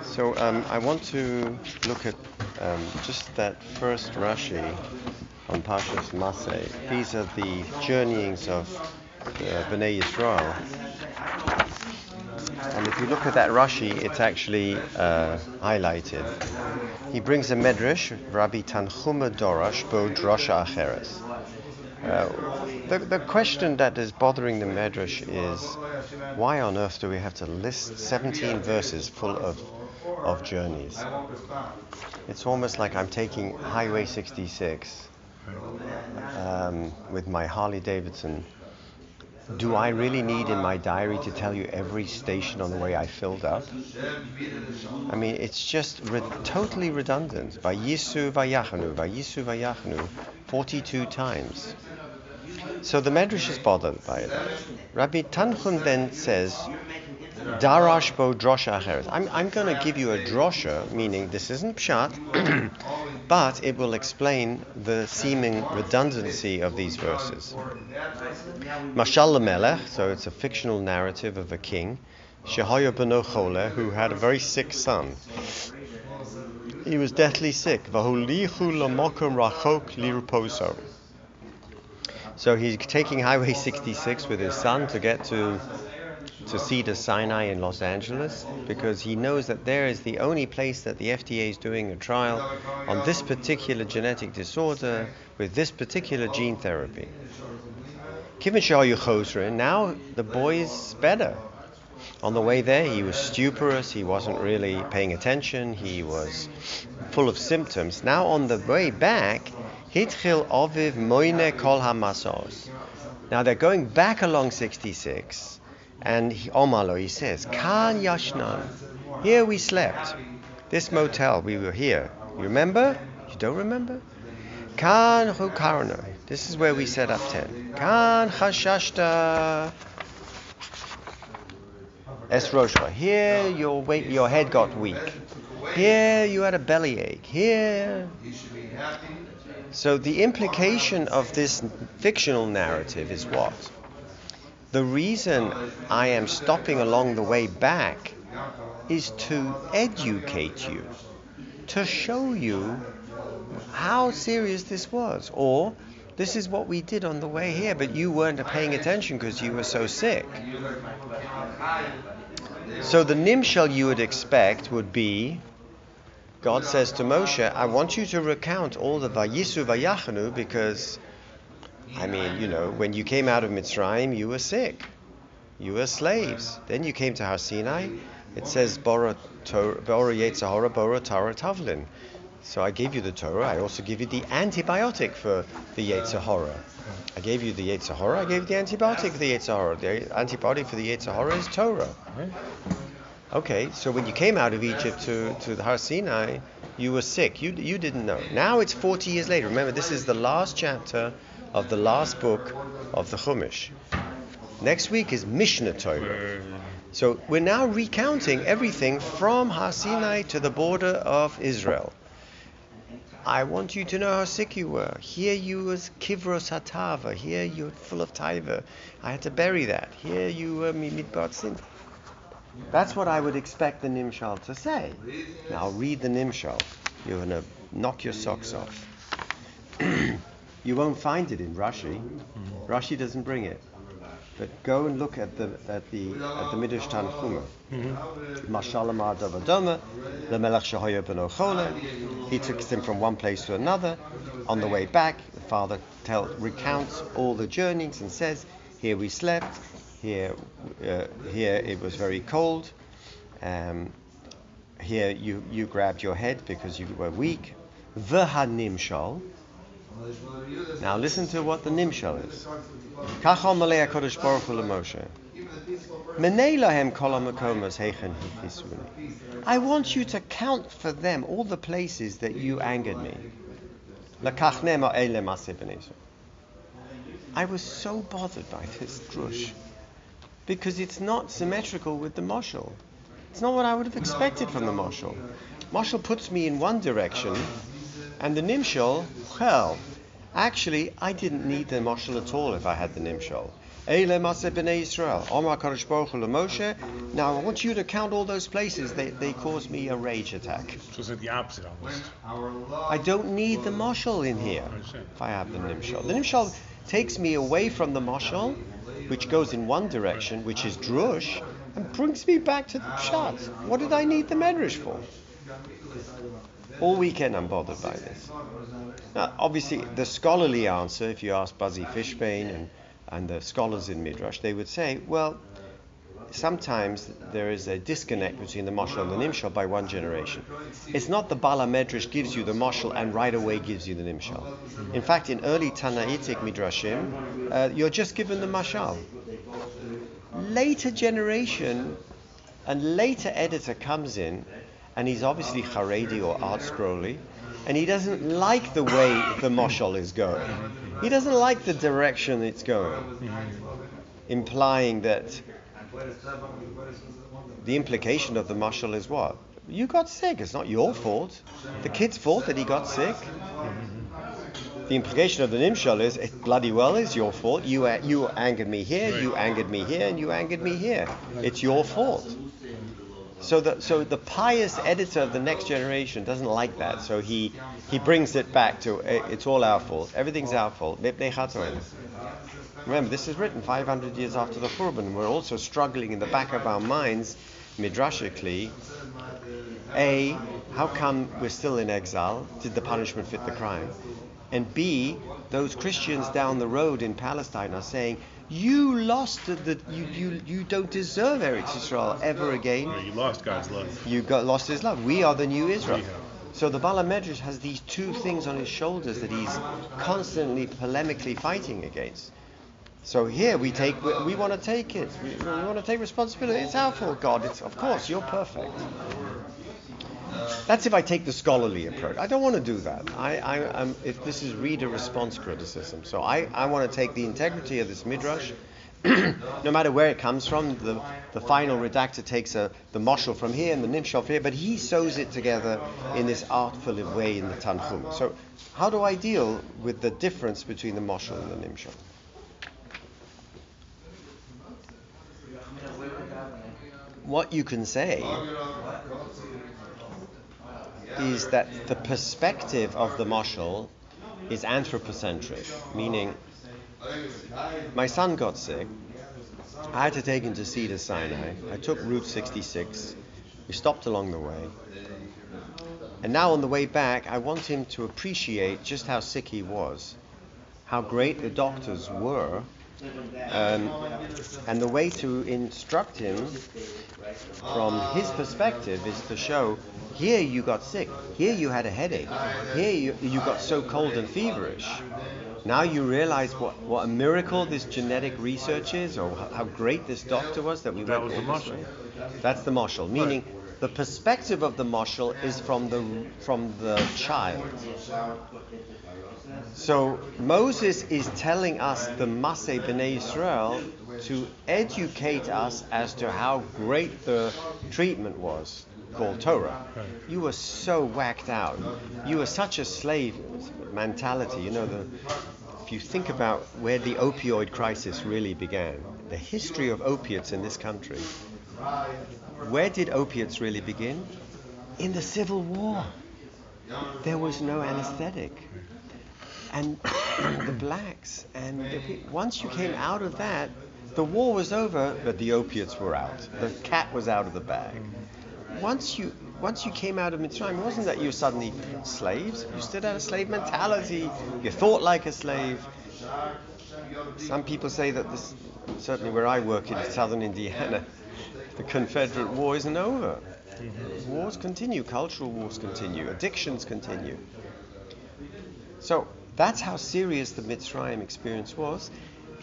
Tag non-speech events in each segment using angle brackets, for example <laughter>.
So um, I want to look at um, just that first Rashi on Parshas Masay. These are the journeyings of uh, Bnei Yisrael. And if you look at that Rashi, it's actually uh, highlighted. He brings a medrash, Rabbi Tanchuma Dorash, Bo Drosha Acheres. Uh, the, the question that is bothering the medrash is why on earth do we have to list 17 verses full of, of journeys? It's almost like I'm taking Highway 66 um, with my Harley Davidson. Do I really need in my diary to tell you every station on the way I filled up? I mean, it's just re- totally redundant. Vayisu vayachanu, Vayisu vayachanu, 42 times. So the Medrash is bothered by that. Rabbi Tanchum then says, Darash bo drosha acheret. I'm, I'm going to give you a drosha, meaning this isn't pshat, <clears throat> but it will explain the seeming redundancy of these verses. Mashal Melech, so it's a fictional narrative of a king, Shehoya beno chole, who had a very sick son. He was deathly sick. Vahulichu lamokum rachok lirposo. So he's taking Highway 66 with his son to get to to Cedar Sinai in Los Angeles because he knows that there is the only place that the FDA is doing a trial on this particular genetic disorder with this particular gene therapy. Now the boy is better. On the way there, he was stuporous, he wasn't really paying attention, he was full of symptoms. Now on the way back, Hitchil Oviv Moine Kol Hamasos. Now they're going back along 66, and he, Omalo, he says, Kan Yashnan. Here we slept. This motel, we were here. You remember? You don't remember? Kan Hukarno. This is where we set up tent. Kan Chashashta. Esroshka. Here your weight, your head got weak. Here you had a bellyache. Here. So the implication of this fictional narrative is what? The reason I am stopping along the way back is to educate you, to show you how serious this was, or this is what we did on the way here, but you weren't paying attention because you were so sick. So the nimshal you would expect would be God says to Moshe, I want you to recount all the Vayisu Vayachanu because, I mean, you know, when you came out of Mitzrayim, you were sick. You were slaves. Then you came to Har Sinai. It says Bora Yetzahora Bora Tara Tavlin. So I gave you the Torah. I also give you the antibiotic for the Yetzahora. I gave you the Yetzahora. I gave you the antibiotic for the Yetzahora. The antibiotic for the Yetzahora is Torah. Okay, so when you came out of Egypt to, to the Har Sinai, you were sick. You, you didn't know. Now it's 40 years later. Remember, this is the last chapter of the last book of the Chumash. Next week is Mishnah Torah. So we're now recounting everything from Har Sinai to the border of Israel. I want you to know how sick you were. Here you was kivros hatava. Here you were full of taiva. I had to bury that. Here you were midbat sin. That's what I would expect the Nimshal to say. Now read the Nimshal. You're going to knock your socks off. You won't find it in Rashi. Rashi doesn't bring it. But go and look at the at the at the Midrash Tanchuma. Mashalama Davadoma, the Melech Ochole. He took him from one place to another. On the way back, the father tell, recounts all the journeys and says, "Here we slept. Here, uh, here it was very cold. Um, here you, you grabbed your head because you were weak. V'hanimshal. Now listen to what the nimshal is. Kachal Baruch Hu Moshe. I want you to count for them all the places that you angered me. I was so bothered by this drush because it's not symmetrical with the moshel. It's not what I would have expected from the moshel. Moshel puts me in one direction, and the nimshal, well, actually, I didn't need the moshel at all if I had the nimshal. Eile Maseh B'nai Israel. Omar Kadosh Baruch Moshe. Now I want you to count all those places. They, they caused me a rage attack. So it's the opposite almost. I don't need the mashal in here. If I have the nimshal, the nimshal takes me away from the mashal, which goes in one direction, which is drush, and brings me back to the pshat. What did I need the medrash for? All weekend I'm bothered by this. Now, obviously, the scholarly answer, if you ask Buzzy Fishbane and, and the scholars in Midrash, they would say, well, sometimes there is a disconnect between the mashal and the nimshal by one generation. It's not the Bala Medrash gives you the mashal and right away gives you the nimshal. In fact, in early Tannaitic Midrashim, uh, you're just given the mashal. Later generation, and later editor comes in, and he's obviously Haredi or art scrolly, and he doesn't like the way the mashal is going. He doesn't like the direction it's going, implying that the implication of the mashal is what? You got sick. It's not your fault. The kid's fault that he got sick. The implication of the nimshal is it bloody well is your fault. You you angered me here. You angered me here, and you angered me here. It's your fault. So the so the pious editor of the next generation doesn't like that. So he he brings it back to "Eh, it's all our fault. Everything's our fault. Remember, this is written 500 years after the Churban. We're also struggling in the back of our minds, midrashically. A, how come we're still in exile? Did the punishment fit the crime? And B, those Christians down the road in Palestine are saying, you lost the, the you, you you don't deserve Eretz Israel ever again. Yeah, you lost God's love. You got lost his love. We are the new Israel. So the Bala Medrash has these two things on his shoulders that he's constantly polemically fighting against. So here we take we, we want to take it. We, we want to take responsibility. It's our fault, God. It's of course you're perfect. That's if I take the scholarly approach. I don't want to do that. I, I, if this is reader response criticism, so I, I want to take the integrity of this midrash, <clears throat> no matter where it comes from. The, the final redactor takes a, the moshel from here and the nimshal from here, but he sews it together in this artful way in the Tanchum. So how do I deal with the difference between the moshel and the nimshal? What you can say is that the perspective of the moshel is anthropocentric, meaning my son got sick. I had to take him to Cedar Sinai. I took Route 66. We stopped along the way. And now on the way back, I want him to appreciate just how sick he was, how great the doctors were, um, and the way to instruct him from his perspective is to show here you got sick, here you had a headache, here you, you got so cold and feverish. Now you realize what, what a miracle this genetic research is, or how, great this doctor was that we That went was the all this mashal. way. That's the marshal, meaning the perspective of the marshal is from the from the child. So Moses is telling us the Maseh B'nai Israel to educate us as to how great the treatment was called Torah. You were so whacked out. You were such a slave mentality. You know, the, if you think about where the opioid crisis really began, the history of opiates in this country, where did opiates really begin? In the Civil War. There was no anesthetic and the blacks. And the, once you came out of that, the war was over, but the opiates were out. The cat was out of the bag. Once you once you came out of Mitzrayim, it wasn't that you were suddenly slaves. You still had a slave mentality. You thought like a slave. Some people say that this, certainly where I work in southern Indiana, <laughs> the Confederate War isn't over. Wars continue, cultural wars continue, addictions continue. So that's how serious the Mitzrayim experience was.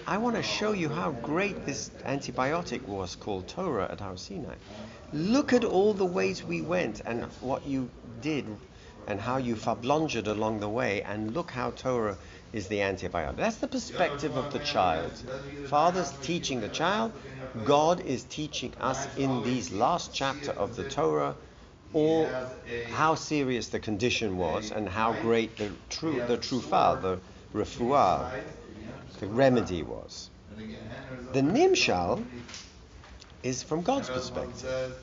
I want to show you how great this antibiotic was called Torah at Har Sinai. Look at all the ways we went and what you did and how you fablongered along the way, and look how Torah is the antibiotic. That's the perspective of the child. Father's teaching the child, God is teaching us in these last chapter of the Torah all how serious the condition was and how great the true the trufah, the refuah, the remedy was. The Nimshal is from God's perspective.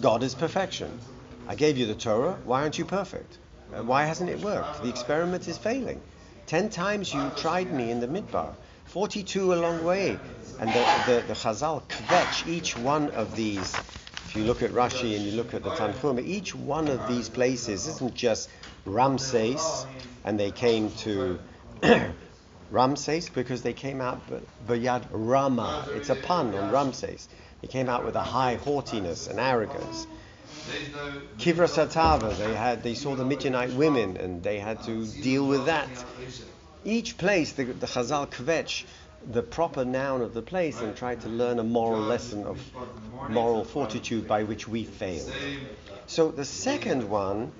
God is perfection. I gave you the Torah. Why aren't you perfect? Uh, why hasn't it worked? The experiment is failing. Ten times you tried me in the midbar. 42 a long way. And the, the, the Chazal kvetch each one of these. If you look at Rashi and you look at the Tanchum, each one of these places isn't just Ramses and they came to <coughs> Ramses because they came out Bayad Rama. It's a pun on Ramses. They came out with a high haughtiness and arrogance. Kivra Satava, they had they saw the Midianite women and they had to deal with that. Each place, the, the Chazal kvetch the proper noun of the place and try to learn a moral lesson of moral fortitude by which we fail. So the second one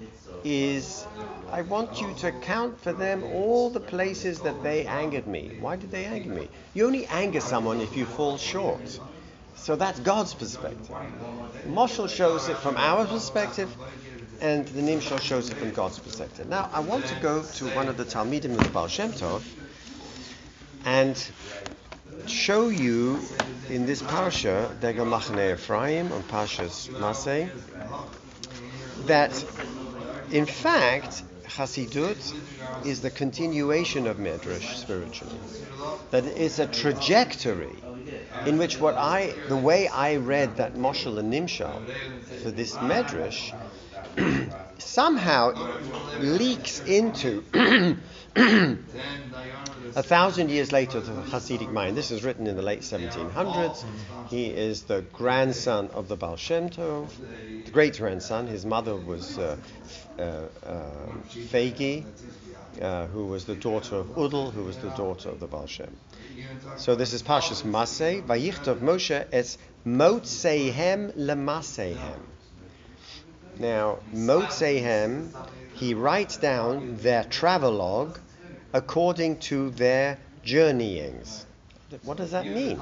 is I want you to account for them all the places that they angered me. Why did they anger me? You only anger someone if you fall short. So that's God's perspective. Moshel shows it from our perspective, and the Nimshal shows it from God's perspective. Now, I want to go to one of the Talmidim of the Baal Shem Tov and show you in this parsha, Degel Machane Ephraim on Parshas Masay, that in fact Hasidut is the continuation of Medrash spiritually. That it's a trajectory in which what I, the way I read that Moshel and Nimshal for this Medrash, <clears throat> somehow leaks into <clears throat> a thousand years later the Hasidic mind. This is written in the late 1700s. He is the grandson of the Baal Shem Tov, the great grandson. His mother was uh, uh, uh, Fegi, uh, who was the daughter of Udal, who was the daughter of the Baal Shem. So this is Pashas Masay. Vayichtov Moshe es Motsehem lemasehem. Now, Motsehem, he writes down their travelogue according to their journeyings. What does that mean?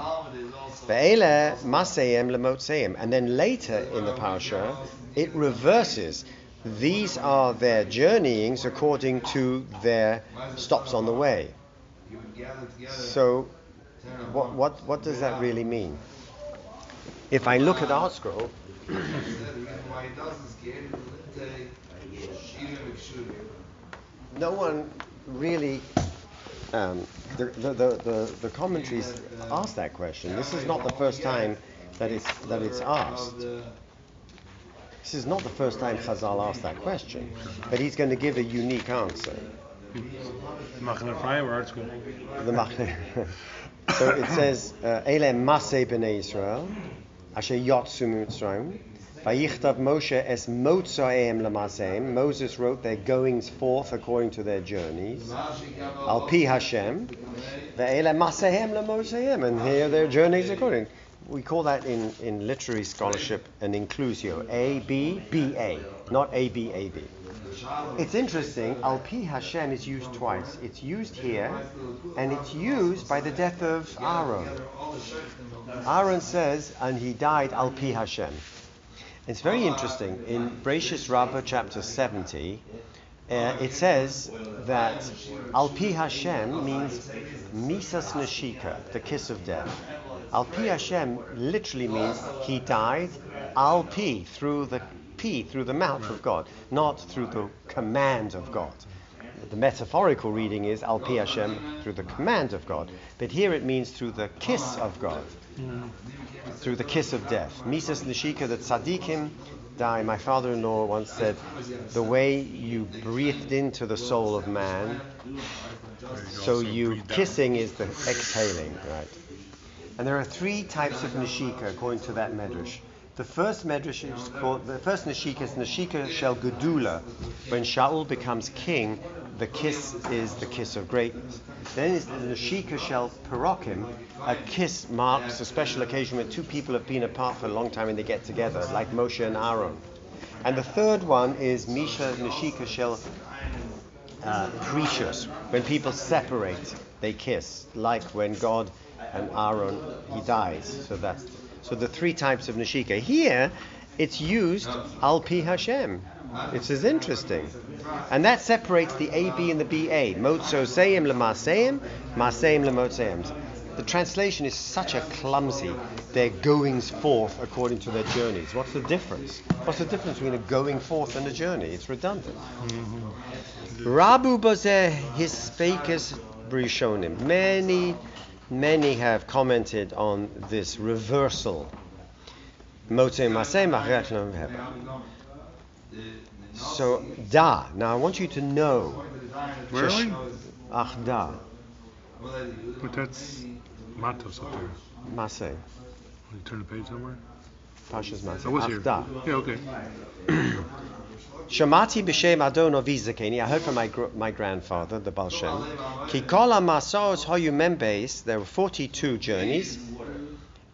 And then later in the parasha, it reverses. These are their journeyings according to their stops on the way. So, what, what, what does that really mean? If I look at ArtScroll, <coughs> no one really. Um, the, the, the, the, commentaries ask that question. This is not the first time that it's, that it's asked. This is not the first time Chazal asked that question, but he's going to give a unique answer. Machne Ephraim or ArtScroll? The Machne. <laughs> so it says, Ele Maseh B'nai Israel, Asher Yotzu Mitzrayim, Vayichtav Moshe es motzaim lamaseim. Moses wrote their goings forth according to their journeys. Al pi Hashem. Ve'ele masehem lamoseim. And here their journeys according. We call that in, in literary scholarship an inclusio. A, B, B, A. Not A, B, A, B. It's interesting, Al Pi Hashem is used twice. It's used here, and it's used by the death of Aaron. Aaron says, and he died Al Pi Hashem. It's very interesting. In Brachis Rabbah, chapter 70, uh, it says that Al Pi Hashem means Misas Nashika, the kiss of death. Al Pi Hashem literally means he died Al Pi, through the Pi, through the mouth of God, not through the command of God. The metaphorical reading is Al Pi Hashem, through the command of God. But here it means through the kiss of God Mm. through the kiss of death. Mises Nishika, the tzaddikim die. My father-in-law once said, the way you breathed into the soul of man, so you kissing is the exhaling, right? And there are three types of nishika according to that medrash. The first medrash is called the first nishika is nishika shel gedula. When Shaul becomes king, the kiss is the kiss of greatness. Then is the nishika shel perokim. A kiss marks a special occasion when two people have been apart for a long time and they get together, like Moshe and Aaron. And the third one is misha nishika shel uh, precious. When people separate, they kiss, like when God and Aaron he dies. So that's so the three types of nashika. Here, it's used al pi Hashem. It's as interesting. And that separates the A, B, and the BA. Motzo seim lemaseim, maseim lemotzeim. the translation is such a clumsy. Their goings forth according to their journeys. What's the difference? What's the difference between a going forth and a journey? It's redundant. Rabu bazeh his speakers brishonim. Many, many have commented on this reversal. Motzei maseh machrech nom. So da. Now I want you to know. We? Ach da. But that's Matos up there. Maseh. You turn the page somewhere? Pashas Maseh. I was here. da. Yeah, okay. Shamati b'shem Adon Avi Zakeni. I heard from my gr- my grandfather, the Baal Shem. Ki kol. There were 42 journeys,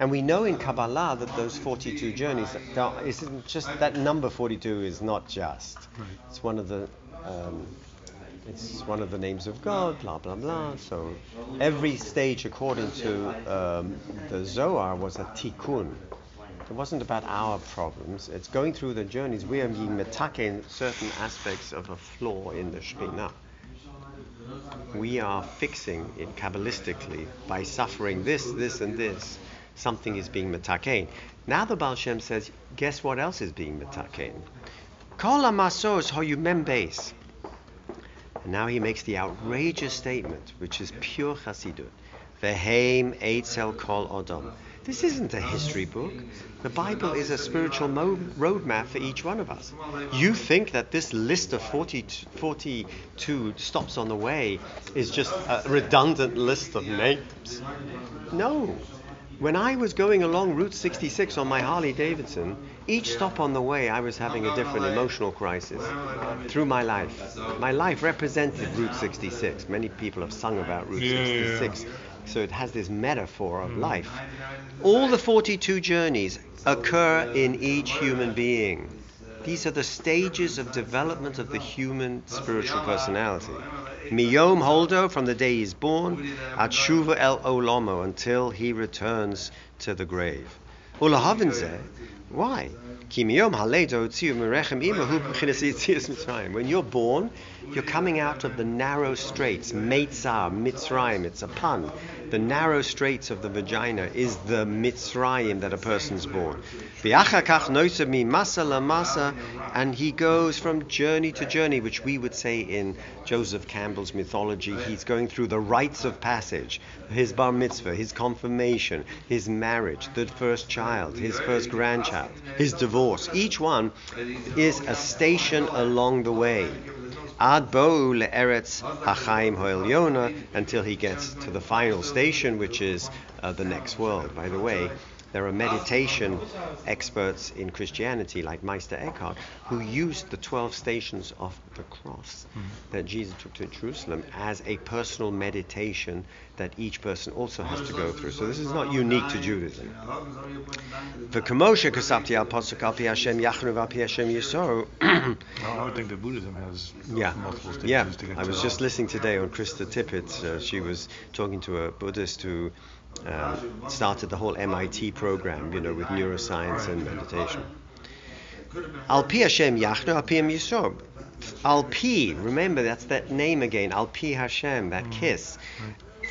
and we know in Kabbalah that those 42 journeys that isn't just that number 42 is not just. Right. It's one of the um, it's one of the names of God. Blah blah blah. So every stage, according to um, the Zohar, was a tikkun. It wasn't about our problems. It's going through the journeys. We are being metaken certain aspects of a flaw in the Shekhinah. We are fixing it Kabbalistically by suffering this, this, and this. Something is being metaken. Now the Baal Shem says, guess what else is being metaken? Kol ha'masos hoyu membes. And now he makes the outrageous statement, which is pure Chassidut. Veheim eitzel kol odom. This isn't a history book. The Bible is a spiritual mo- roadmap for each one of us. You think that this list of 40, 42 stops on the way is just a redundant list of names. No. When I was going along Route 66 on my Harley Davidson, each stop on the way I was having a different emotional crisis through my life. My life represented Route 66. Many people have sung about Route Yeah, yeah. 66. So it has this metaphor of life. All the 42 journeys occur in each human being. These are the stages of development of the human spiritual personality. Miyom holdo, from the day he's born, at shuva el olomo, until he returns to the grave. Ulahavin zeh, why? Ki miyom haledo tziu merechem imahu b'chinas yitzias Mitzrayim. When you're born, you're coming out of the narrow straits, Meitzah, Mitzrayim, it's a pun. The narrow straits of the vagina is the Mitzrayim that a person's born. V'achakach noisa mi masa la masa, and he goes from journey to journey, which we would say in Joseph Campbell's mythology, he's going through the rites of passage, his bar mitzvah, his confirmation, his marriage, the first child, his first grandchild, his divorce. Each one is a station along the way. Ad bo le'eretz hachaim until he gets to the final station, which is uh, the next world. By the way, there are meditation experts in Christianity, like Meister Eckhart, who used the 12 stations of the cross that Jesus took to Jerusalem as a personal meditation that each person also has to go through. So this is not unique to Judaism. V'kamosha kasapti al pasuk al pi Hashem yachnu v'al pi Hashem yisoru. <coughs> I would think that Buddhism has Yeah, multiple stages yeah. to get I was just listening today on Krista Tippett. Uh, she was talking to a Buddhist who uh, started the whole MIT program, you know, with neuroscience and meditation. Al pi Hashem yachnu, al pi Yisrob. Al pi, remember that's that name again. Al pi Hashem, that kiss.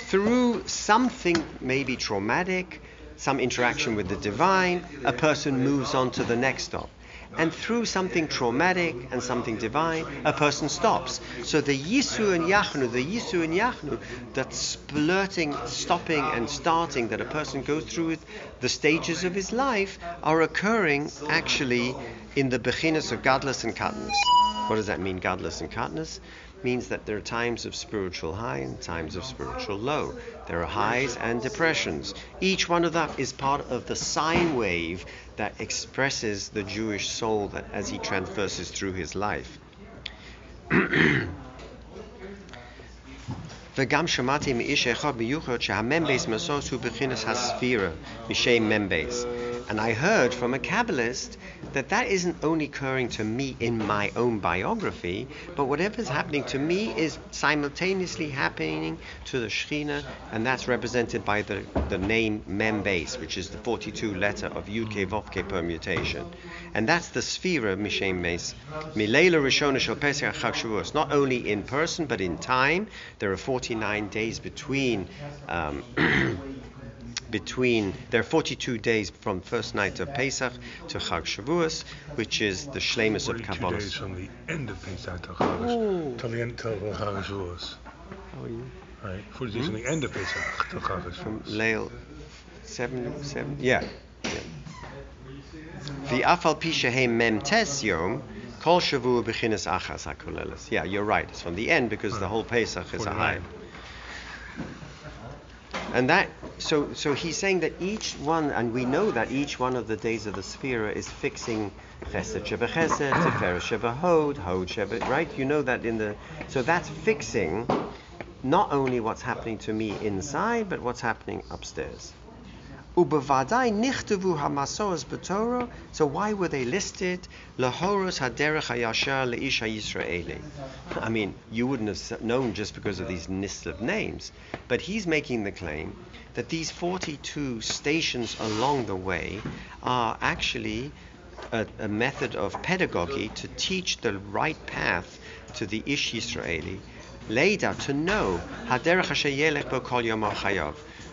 Through something maybe traumatic, some interaction with the divine, a person moves on to the next stop. And through something traumatic and something divine, a person stops. So the Yisu and Yachnu, the Yisu and Yachnu, that splurting, stopping and starting that a person goes through with the stages of his life are occurring actually in the beginners of gadlus and katnus. What does that mean, gadlus and katnus? Means that there are times of spiritual high and times of spiritual low. There are highs and depressions. Each one of them is part of the sine wave that expresses the Jewish soul that as he traverses through his life. וגם שמעתי מאיש אחד מיוחד שהממבייס משוש הוא בחינס הספירה, משם ממבייס. And I heard from a Kabbalist that that isn't only occurring to me in my own biography, but whatever's happening to me is simultaneously happening to the Shekhinah, and that's represented by the, the name Membase, which is the 42 letter of Yud-Ke Vov-Ke permutation. And that's the Sphira Mishem Mes. Mileila Rishona Shel Pesach. Not only in person, but in time. There are 49 days between um, <clears throat> between there are 42 days from first night of Pesach to Chag Shavuos, which is the Shlemus of 42 Kabbalah. days from the end of Pesach till Chagash, Ooh. till the end till Chagash Shavuos. Right, 40 days hmm? from the end of Pesach Chagash from Shavuos. Leil seven seven yeah. yeah. The afal pisha he mem tes yom kol shavu bechinas achas hakoleles. Yeah, you're right. It's from the end because the whole Pesach is a high. 49. And that so so he's saying that each one and we know that each one of the days of the sphere is fixing chesed sheba chesed, tiferet sheba hod, hod sheba right? You know that in the so that's fixing not only what's happening to me inside, but what's happening upstairs. Ubavadai nichtavu hamasos b'Torah. So why were they listed? Lahoros haderech hayashar leish Yisraeli. I mean, you wouldn't have known just because of these lists of names, but he's making the claim that these 42 stations along the way are actually a, a method of pedagogy to teach the right path to the Ish Yisraeli, out to know haderech asher yelech bo kol yom.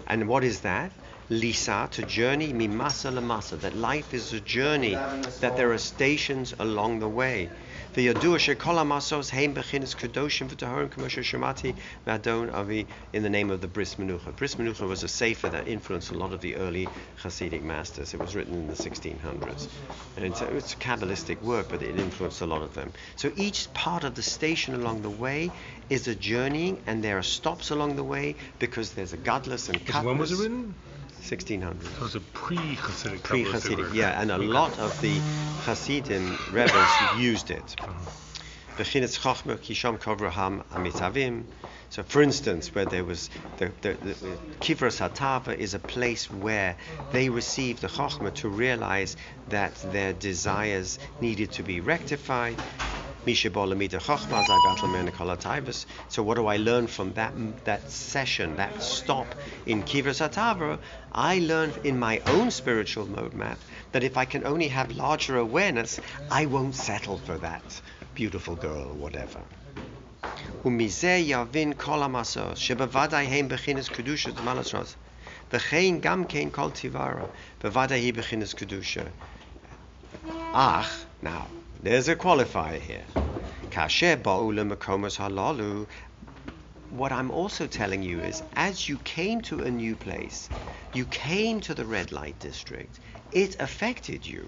And what is that? Lisa, to journey, mimasa lamasa, that life is a journey, that there are stations along the way. The Yadua Shekol Amasos Heim Bechinas Kedoshim V'Tahorim K'moshe Shemati V'Adon Avi in the name of the Bris Menucha. Bris Menucha was a sefer that influenced a lot of the early Hasidic masters. It was written in the 1600s. And it's a, it's a Kabbalistic work, but it influenced a lot of them. So each part of the station along the way is a journeying, and there are stops along the way because there's a gadlus and Because when was it written? 1600. So it's a pre-Hasidic. Pre-Hasidic, yeah, and a Okay. lot of the Hasidim rebels used it. Uh-huh. Bechinas Chochmah Kisham Kovraham Amitavim. So, for instance, where there was the, the, the, Kivras Hatava is a place where they received the Chochmah to realize that their desires needed to be rectified. So, what do I learn from that that session, that stop in Kivras Hatava? I learned in my own spiritual mode map that if I can only have larger awareness, I won't settle for that beautiful girl or whatever. ומזה יבין כל המסעות, שבוודאי הם בכינס קדושת מלסרוס, וכן גם כן כל טיברה, בוודאי היא בכינס קדושה. אך, now, there's a qualifier here. כאשר באו למקומות הללו, what I'm also telling you is, as you came to a new place, you came to the red light district, it affected you.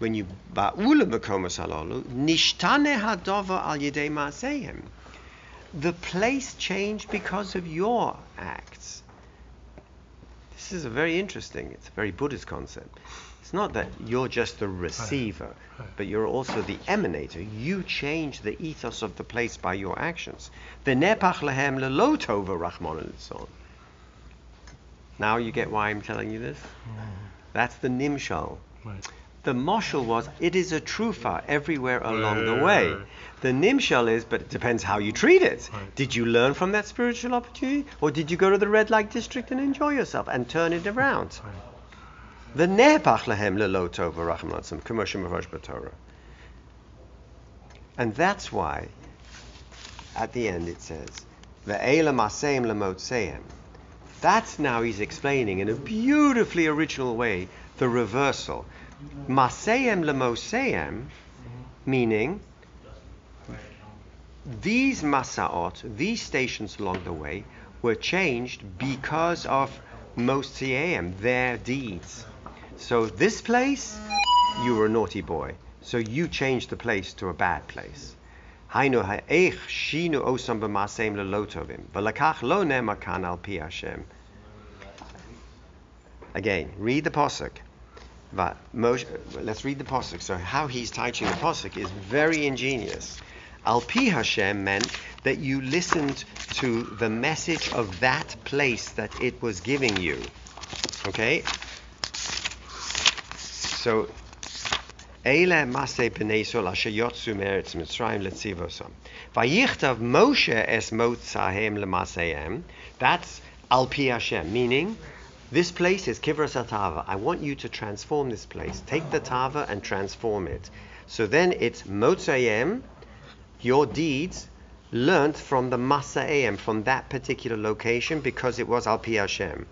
When you באו למקומות הללו, נשתנה הדבר על ידי מעשיהם. The place changed because of your acts. This is a very interesting, it's a very Buddhist concept. It's not that you're just the receiver, but you're also the emanator. You change the ethos of the place by your actions. V'nepach lehem lelo tova rachmana litzon. Now you get why I'm telling you this? Mm. That's the nimshal. Right. The moshel was, it is a trufa everywhere along the way. The nimshal is, but it depends how you treat it. Right. Did you learn from that spiritual opportunity? Or did you go to the red light district and enjoy yourself and turn it around? Right. The nepach lehem lelo tov v'racham latzim, commercial mavash b'Torah. And that's why, at the end it says, ve'ela maseim lemotseim. That's now he's explaining in a beautifully original way the reversal. Maseim lemoseim, meaning these masaot, these stations along the way, were changed because of Moseim, their deeds. So this place, you were a naughty boy. So you changed the place to a bad place. Again, read the pasuk. But Moshe, let's read the posuk. So how he's teaching the posuk is very ingenious. Al pi Hashem meant that you listened to the message of that place that it was giving you. Okay? So, Eile Bnei Yisrael asher meretz Mitzrayim letzivosam. Vayichtav Moshe es motzahem lemasehem. That's al pi Hashem, meaning this place is Kivras Tava. I want you to transform this place. Take the Tava and transform it. So then it's Motzayim, your deeds, learnt from the Masa'im, from that particular location, because it was Al Pi Hashem.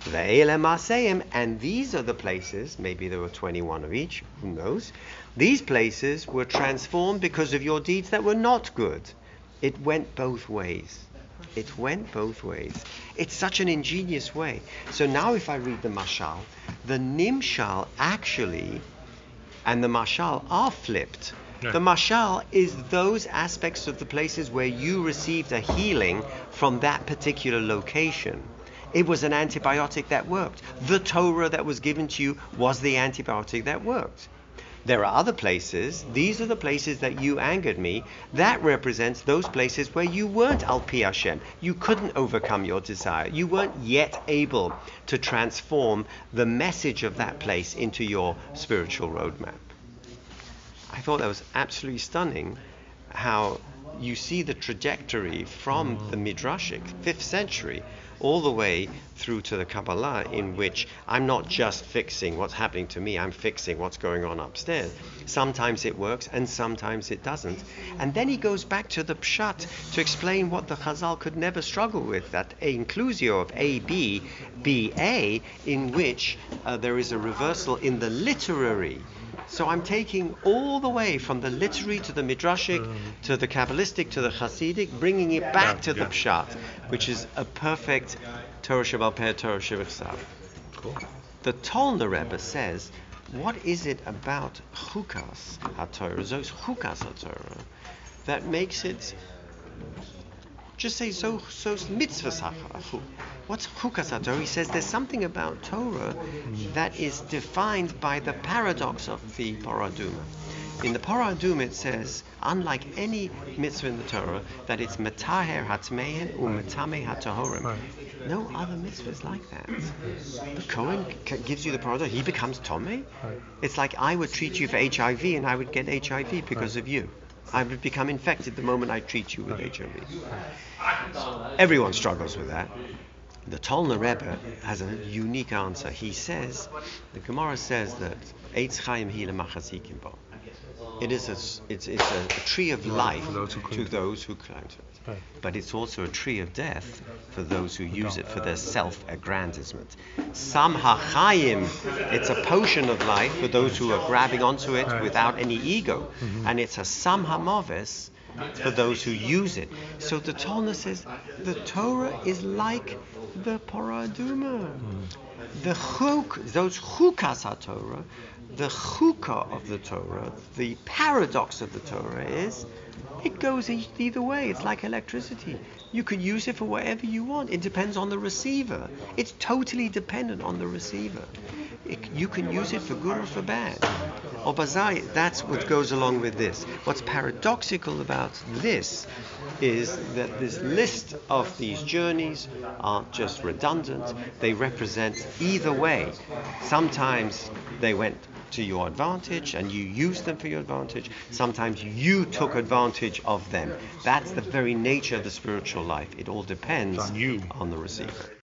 Ve'ele Maseim, and these are the places, maybe there were 21 of each, who knows? These places were transformed because of your deeds that were not good. It went both ways. It went both ways. It's such an ingenious way. So now, if I read the Mashal, the Nimshal actually and the Mashal are flipped. Yeah. The Mashal is those aspects of the places where you received a healing from that particular location. It was an antibiotic that worked. The Torah that was given to you was the antibiotic that worked. There are other places, these are the places that you angered me, that represents those places where you weren't Al Pi Hashem. You couldn't overcome your desire. You weren't yet able to transform the message of that place into your spiritual roadmap. I thought that was absolutely stunning how you see the trajectory from the Midrashic, 5th century, all the way through to the Kabbalah, in which I'm not just fixing what's happening to me, I'm fixing what's going on upstairs. Sometimes it works and sometimes it doesn't. And then he goes back to the Pshat to explain what the Chazal could never struggle with that inclusio of A, B, B, A, in which uh, there is a reversal in the literary. So I'm taking all the way from the literary to the midrashic mm. to the kabbalistic to the Hasidic, bringing it back to the Yeah. pshat, which is a perfect Torah Shabbat Peh, Torah Shevachsav. Cool. The Tolna Rebbe says, what is it about chukas haTorah, those chukas haTorah, that makes it just say so so mitzvah sachachu. What's chukas haTorah? He says there's something about Torah that is defined by the paradox of the paraduma. In the paraduma it says, unlike any mitzvah in the Torah, that it's metaher hatmein u metame hatahorim. No other mitzvah is like that. The Kohen c- gives you the product, he becomes Tome. It's like I would treat you for HIV and I would get HIV because of you. I would become infected the moment I treat you with HIV. Everyone struggles with that. The Tolna Rebbe has a unique answer. He says, the Gemara says that Eitz Chaim hi lemachasikim bo. It is a, it's, it's a, a tree of life for those who cling to to those who climb to it. But it's also a tree of death for those who use it for their self-aggrandizement. Sam hachayim, it's a potion of life for those who are grabbing onto it without any ego, mm-hmm. and it's a sam hamoves for those who use it. So the Torah says the Torah is like the paraduma. Mm. The chuk, those chukas HaTorah, the chukah of the Torah, the paradox of the Torah is it goes either way. It's like electricity. You can use it for whatever you want. It depends on the receiver. It's totally dependent on the receiver. It, you can use it for good or for bad. Or bazai, that's what goes along with this. What's paradoxical about this is that this list of these journeys aren't just redundant, they represent either way. Sometimes they went to your advantage and you used them for your advantage. Sometimes you took advantage of them. That's the very nature of the spiritual life. It all depends on you. on the receiver.